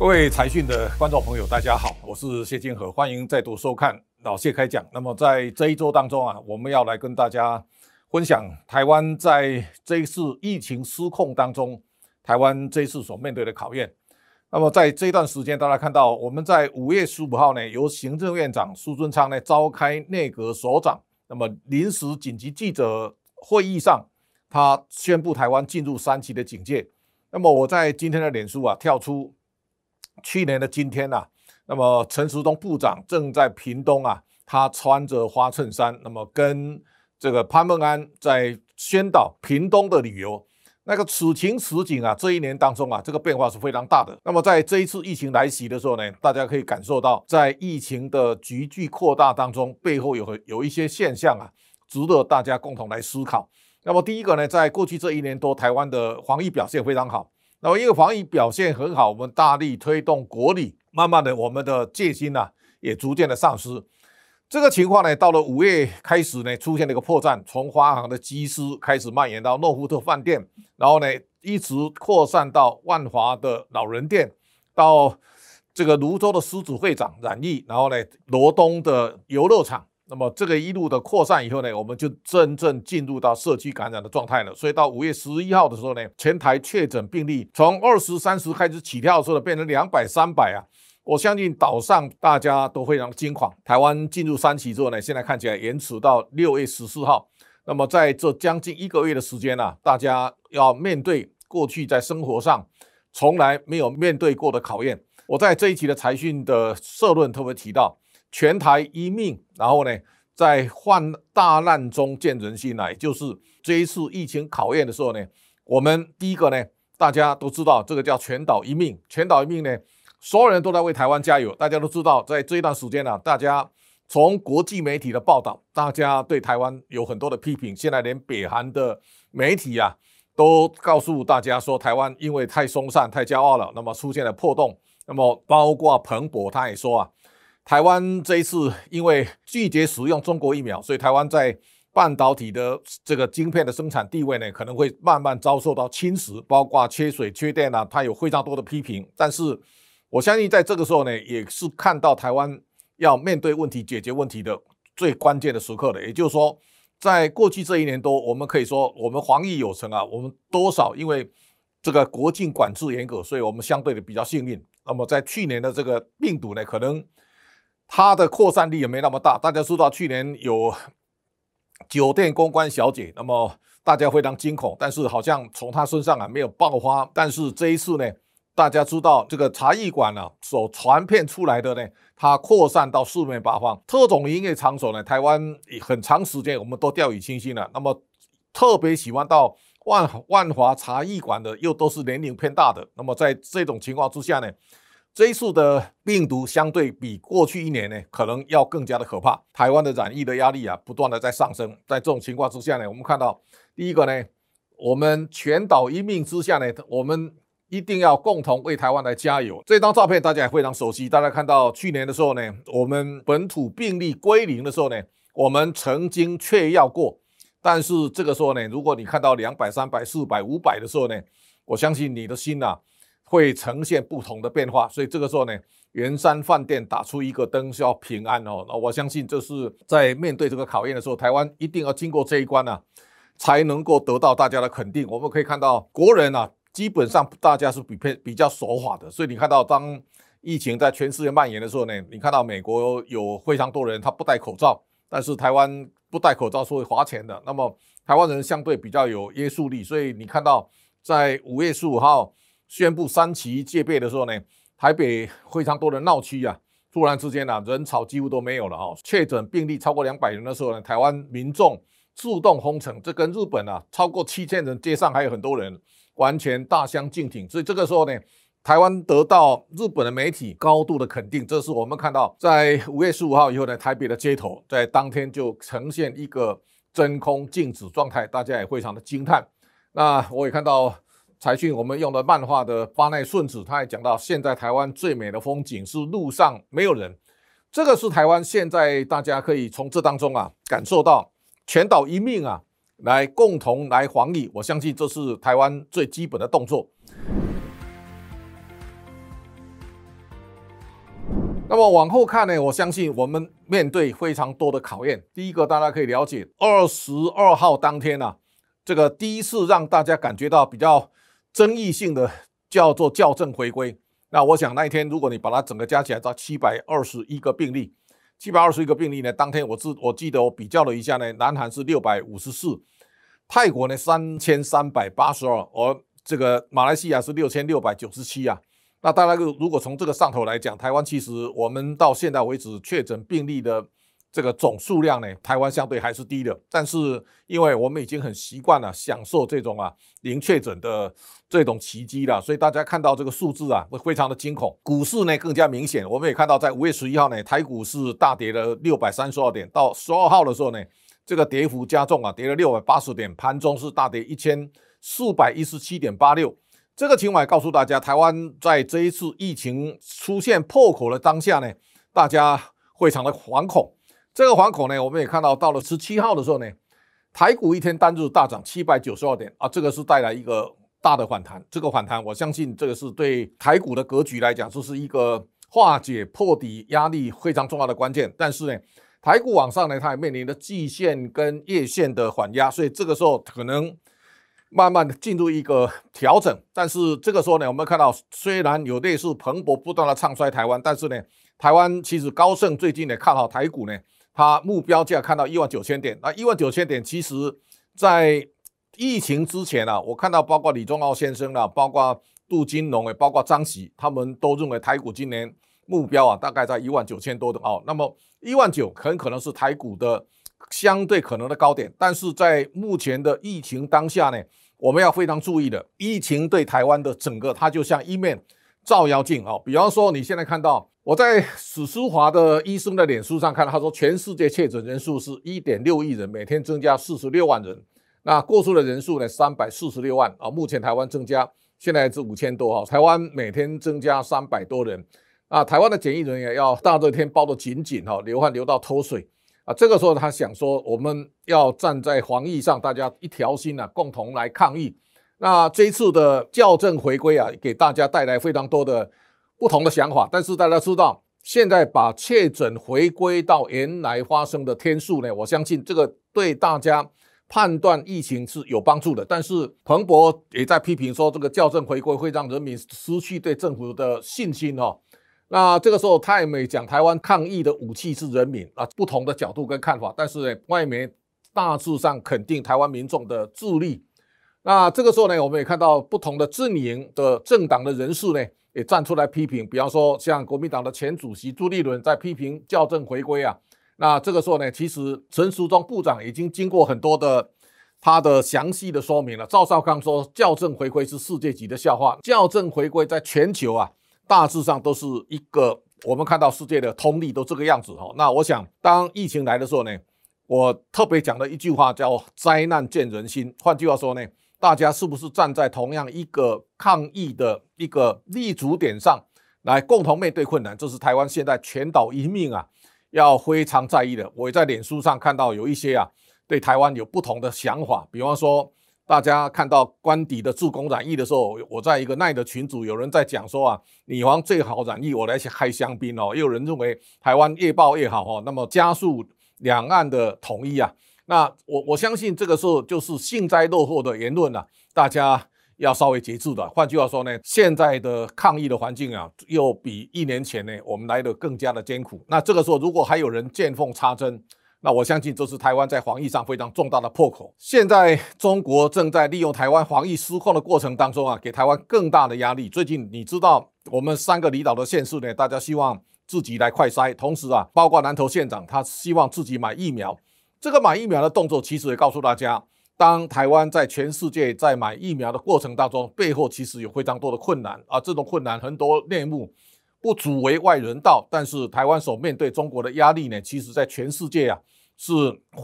各位财讯的观众朋友，大家好，我是谢金河，欢迎再度收看老谢开讲。那么在这一周当中啊，我们要来跟大家分享台湾在这一次疫情失控当中，台湾这一次所面对的考验。那么在这一段时间，大家看到我们在五月十五号呢，由行政院长苏贞昌呢召开内阁首长，那么临时紧急记者会议上，他宣布台湾进入三级的警戒。那么我在今天的脸书啊跳出。去年的今天啊，那么陈时中部长正在屏东啊，他穿着花衬衫，那么跟这个潘孟安在宣导屏东的旅游。那个此情此景啊，这一年当中啊，这个变化是非常大的。那么在这一次疫情来袭的时候呢，大家可以感受到，在疫情的急剧扩大当中，背后有有一些现象啊，值得大家共同来思考。那么第一个呢，在过去这一年多，台湾的防疫表现非常好。那么，因为防疫表现很好，我们大力推动国旅，慢慢的，我们的戒心呢、也逐渐的丧失。这个情况呢，到了五月开始呢，出现了一个破绽，从华航的机师开始蔓延到诺富特饭店，然后呢，一直扩散到万华的老人店，到这个泸州的狮子会长染疫，然后呢，罗东的游乐场。那么这个一路的扩散以后呢，我们就真正进入到社区感染的状态了。所以到五月十一号的时候呢，全台确诊病例从二十三十开始起跳的时候呢，变成两百三百啊。我相信岛上大家都非常惊慌。台湾进入三级之后呢，现在看起来延迟到六月十四号。那么在这将近一个月的时间啊，大家要面对过去在生活上从来没有面对过的考验。我在这一期的财讯的社论特别提到。全台一命，然后呢，在患大难中见人心也，就是这一次疫情考验的时候呢，我们第一个呢，大家都知道这个叫全岛一命，全岛一命呢，所有人都在为台湾加油。大家都知道，在这一段时间呢、啊，大家从国际媒体的报道，大家对台湾有很多的批评，现在连北韩的媒体啊，都告诉大家说，台湾因为太松散、太骄傲了，那么出现了破洞。那么包括彭博他也说啊。台湾这一次因为拒绝使用中国疫苗，所以台湾在半导体的这个晶片的生产地位呢，可能会慢慢遭受到侵蚀，包括缺水、缺电啊，它有非常多的批评。但是我相信在这个时候呢，也是看到台湾要面对问题、解决问题的最关键的时刻了。也就是说，在过去这一年多，我们可以说我们防疫有成啊，我们多少因为这个国境管制严格，所以我们相对的比较幸运。那么在去年的这个病毒呢，可能。它的扩散力也没那么大，大家知道去年有酒店公关小姐，那么大家非常惊恐，但是好像从她身上啊没有爆发。但是这一次呢，大家知道这个茶艺馆呢所传遍出来的呢，它扩散到四面八方。特种营业场所呢，台湾很长时间我们都掉以轻心了。那么特别喜欢到万万华茶艺馆的，又都是年龄偏大的。那么在这种情况之下呢，这一次的病毒相对比过去一年呢，可能要更加的可怕。台湾的染疫的压力啊，不断的在上升。在这种情况之下呢，我们看到第一个呢，我们全岛一命之下呢，我们一定要共同为台湾来加油。这张照片大家也非常熟悉，大家看到去年的时候呢，我们本土病例归零的时候呢，我们曾经确要过。但是这个时候呢，如果你看到两百、三百、四百、五百的时候呢，我相信你的心呐。会呈现不同的变化，所以这个时候呢，圆山饭店打出一个灯，需要平安哦。那我相信这是在面对这个考验的时候，台湾一定要经过这一关啊，才能够得到大家的肯定。我们可以看到，国人啊，基本上大家是比偏比较守法的。所以你看到，当疫情在全世界蔓延的时候呢，你看到美国有非常多人他不戴口罩，但是台湾不戴口罩是会罚钱的。那么台湾人相对比较有约束力，所以你看到在五月十五号。宣布三期戒备的时候呢，台北非常多的闹区啊，突然之间啊，人潮几乎都没有了啊。确诊病例超过两百人的时候呢，台湾民众自动封城，这跟日本啊超过七千人，街上还有很多人，完全大相径庭。所以这个时候呢，台湾得到日本的媒体高度的肯定，这是我们看到在五月十五号以后呢，台北的街头在当天就呈现一个真空静止状态，大家也非常的惊叹。那我也看到。财讯我们用的漫画的巴奈顺子，他也讲到，现在台湾最美的风景是路上没有人，这个是台湾现在大家可以从这当中啊感受到全岛一命啊，来共同来防疫，我相信这是台湾最基本的动作。那么往后看呢，我相信我们面对非常多的考验。第一个，大家可以了解，二十二号当天啊，这个第一次让大家感觉到比较争议性的叫做校正回归。那我想那一天，如果你把它整个加起来到七百二十一个病例，七百二十一个病例呢，当天我记我记得我比较了一下呢，南韩是六百五十四，泰国呢三千三百八十二，而这个马来西亚是六千六百九十七啊。那大家如果从这个上头来讲，台湾其实我们到现在为止确诊病例的这个总数量呢，台湾相对还是低的。但是因为我们已经很习惯了享受这种啊零确诊的这种奇迹了，所以大家看到这个数字啊会非常的惊恐。股市呢更加明显，我们也看到在五月十一号呢，台股是大跌了六百三十二点，到十二号的时候呢，这个跌幅加重啊，跌了六百八十点，盘中是大跌一千四百一十七点八六。这个情况也告诉大家，台湾在这一次疫情出现破口的当下呢，大家非常的惶恐。这个惶恐呢，我们也看到，到了十七号的时候呢，台股一天单日大涨七百九十二点啊，这个是带来一个大的反弹。这个反弹，我相信这个是对台股的格局来讲，这是一个化解破底压力非常重要的关键。但是呢，台股往上呢，它也面临着季线跟月线的缓压，所以这个时候可能。慢慢的进入一个调整，但是这个时候呢，我们看到虽然有类似蓬勃不断的唱衰台湾，但是呢，台湾其实高盛最近呢看好台股呢，它目标价看到一万九千点，那一万九千点其实在疫情之前啊，我看到包括李宗浩先生啊，包括杜金龙诶，包括张喜，他们都认为台股今年目标啊大概在一万九千多的哦，那么一万九很可能是台股的相对可能的高点，但是在目前的疫情当下呢，我们要非常注意的，疫情对台湾的整个，它就像一面照妖镜啊。比方说，你现在看到我在史书华的医生的脸书上看，他说全世界确诊人数是一点六亿人，每天增加四十六万人，那过世的人数呢，三百四十六万啊。目前台湾增加现在是五千多哈，台湾每天增加三百多人啊。台湾的检疫人员要大热天包得紧紧哈，流汗流到脱水。啊，这个时候他想说，我们要站在防疫上，大家一条心啊，共同来抗疫。那这一次的校正回归啊，给大家带来非常多的不同的想法。但是大家知道，现在把确诊回归到原来发生的天数呢，我相信这个对大家判断疫情是有帮助的。但是彭博也在批评说，这个校正回归会让人民失去对政府的信心哦。那这个时候，泰美讲台湾抗疫的武器是人民啊，不同的角度跟看法，但是呢，外媒大致上肯定台湾民众的自立。那这个时候呢，我们也看到不同的阵营的政党的人士呢，也站出来批评，比方说像国民党的前主席朱立伦在批评校正回归啊。那这个时候呢，其实陈时中部长已经经过很多的他的详细的说明了。赵少康说校正回归是世界级的笑话，校正回归在全球啊。大致上都是一个，我们看到世界的通例都这个样子哈。那我想，当疫情来的时候呢，我特别讲了一句话叫“灾难见人心”。换句话说呢，大家是不是站在同样一个抗疫的一个立足点上来共同面对困难？这是台湾现在全岛一命啊，要非常在意的。我也在脸书上看到有一些啊，对台湾有不同的想法，比方说。大家看到官邸的助攻染疫的时候，我在一个赖的群组，有人在讲说啊，女皇最好染疫，我来开香槟哦。也有人认为台湾越爆越好哈，那么加速两岸的统一啊。那我我相信这个时候就是幸灾乐祸的言论啊，大家要稍微节制的。换句话说呢，现在的抗疫的环境啊，又比一年前呢，我们来的更加的艰苦。那这个时候如果还有人见缝插针，那我相信这是台湾在防疫上非常重大的破口。现在中国正在利用台湾防疫失控的过程当中啊，给台湾更大的压力。最近你知道，我们三个离岛的县市呢，大家希望自己来快筛，同时啊，包括南投县长他希望自己买疫苗。这个买疫苗的动作，其实也告诉大家，当台湾在全世界在买疫苗的过程当中，背后其实有非常多的困难啊。这种困难很多内幕不足为外人道，但是台湾所面对中国的压力呢，其实在全世界啊。是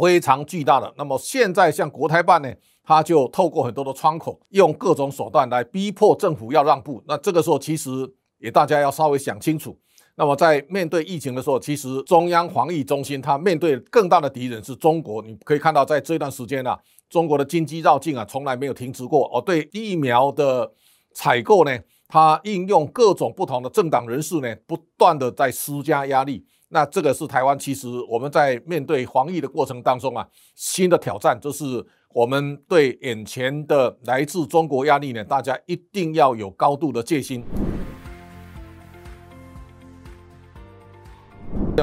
非常巨大的。那么现在像国台办呢，他就透过很多的窗口，用各种手段来逼迫政府要让步。那这个时候其实也大家要稍微想清楚。那么在面对疫情的时候，其实中央防疫中心它面对更大的敌人是中国。你可以看到，在这段时间啊，中国的经济绕境啊，从来没有停止过。哦，对疫苗的采购呢，它应用各种不同的政党人士呢，不断的在施加压力。那这个是台湾其实我们在面对防疫的过程当中啊，新的挑战就是我们对眼前的来自中国压力呢，大家一定要有高度的戒心。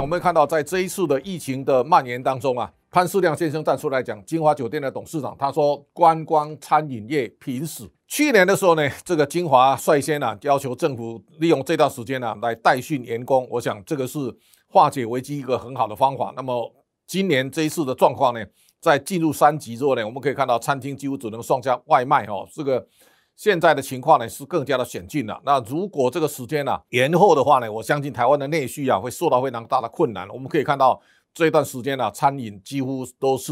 我们看到在这一次的疫情的蔓延当中啊，潘世亮先生站出来讲，金华酒店的董事长他说，观光餐饮业濒死。去年的时候呢，这个金华率先啊要求政府利用这段时间啊来代训员工，我想这个是。化解危机一个很好的方法。那么今年这一次的状况呢，在进入三级之后呢，我们可以看到餐厅几乎只能送下外卖哦。这个现在的情况呢是更加的险峻了。那如果这个时间呢延后的话呢，我相信台湾的内需啊会受到非常大的困难。我们可以看到这段时间呢，餐饮几乎都是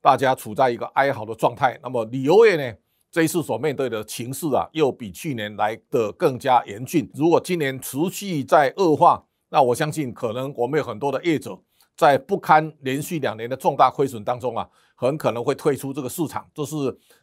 大家处在一个哀嚎的状态。那么旅游业呢，这一次所面对的情势啊，又比去年来的更加严峻。如果今年持续在恶化，那我相信，可能我们有很多的业者在不堪连续两年的重大亏损当中啊，很可能会退出这个市场。这是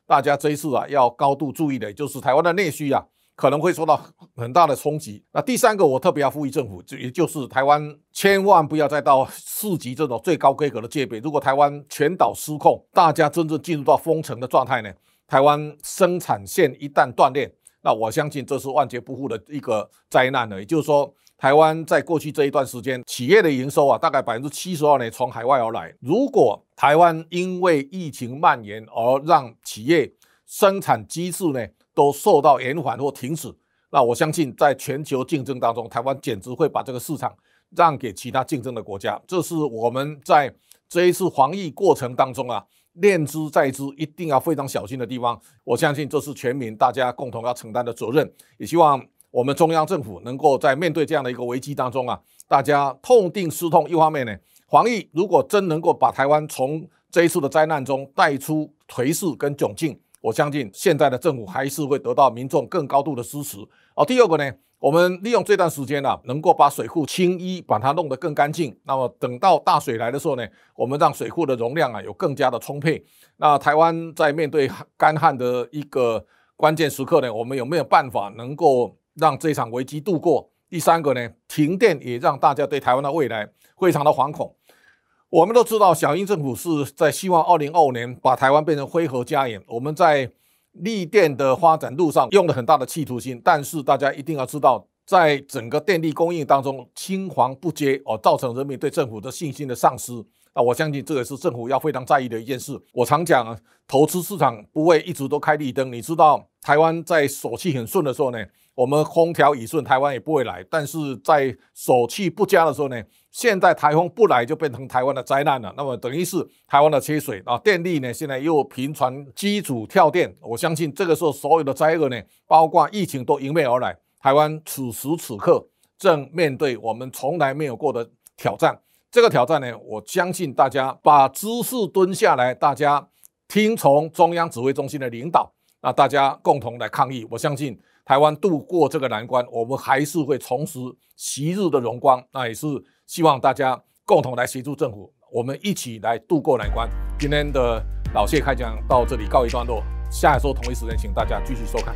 大家这一次啊要高度注意的，就是台湾的内需啊可能会受到很大的冲击。那第三个，我特别要呼吁政府，就也就是台湾千万不要再到四级这种最高规格的戒备。如果台湾全岛失控，大家真正进入到封城的状态呢，台湾生产线一旦断裂，那我相信这是万劫不复的一个灾难了。也就是说。台湾在过去这一段时间，企业的营收啊，大概百分之七十二呢从海外而来。如果台湾因为疫情蔓延而让企业生产机制呢都受到延缓或停止，那我相信在全球竞争当中，台湾简直会把这个市场让给其他竞争的国家。这是我们在这一次防疫过程当中啊，念之在之，一定要非常小心的地方。我相信这是全民大家共同要承担的责任，也希望。我们中央政府能够在面对这样的一个危机当中啊，大家痛定思痛。一方面呢，防疫如果真能够把台湾从这一次的灾难中带出颓势跟窘境，我相信现在的政府还是会得到民众更高度的支持。哦，第二个呢，我们利用这段时间呢，能够把水库清淤，把它弄得更干净。那么等到大水来的时候呢，我们让水库的容量啊有更加的充沛。那台湾在面对干旱的一个关键时刻呢，我们有没有办法能够？让这场危机度过。第三个呢，停电也让大家对台湾的未来非常的惶恐。我们都知道，小英政府是在希望二零二五年把台湾变成非核家园。我们在立电的发展路上用了很大的企图心，但是大家一定要知道，在整个电力供应当中青黄不接哦，造成人民对政府的信心的丧失。那我相信这也是政府要非常在意的一件事。我常讲啊，投资市场不会一直都开绿灯。你知道，台湾在手气很顺的时候呢，我们空调已顺，台湾也不会来；但是在手气不佳的时候呢，现在台风不来就变成台湾的灾难了。那么等于是台湾的缺水啊，电力呢现在又频传机组跳电。我相信这个时候所有的灾厄呢，包括疫情都迎面而来。台湾此时此刻正面对我们从来没有过的挑战。这个挑战呢，我相信大家把姿势蹲下来，大家听从中央指挥中心的领导，那大家共同来抗疫。我相信。台湾度过这个难关，我们还是会重拾昔日的荣光。那也是希望大家共同来协助政府，我们一起来度过难关。今天的老谢开讲到这里告一段落，下一周同一时间，请大家继续收看。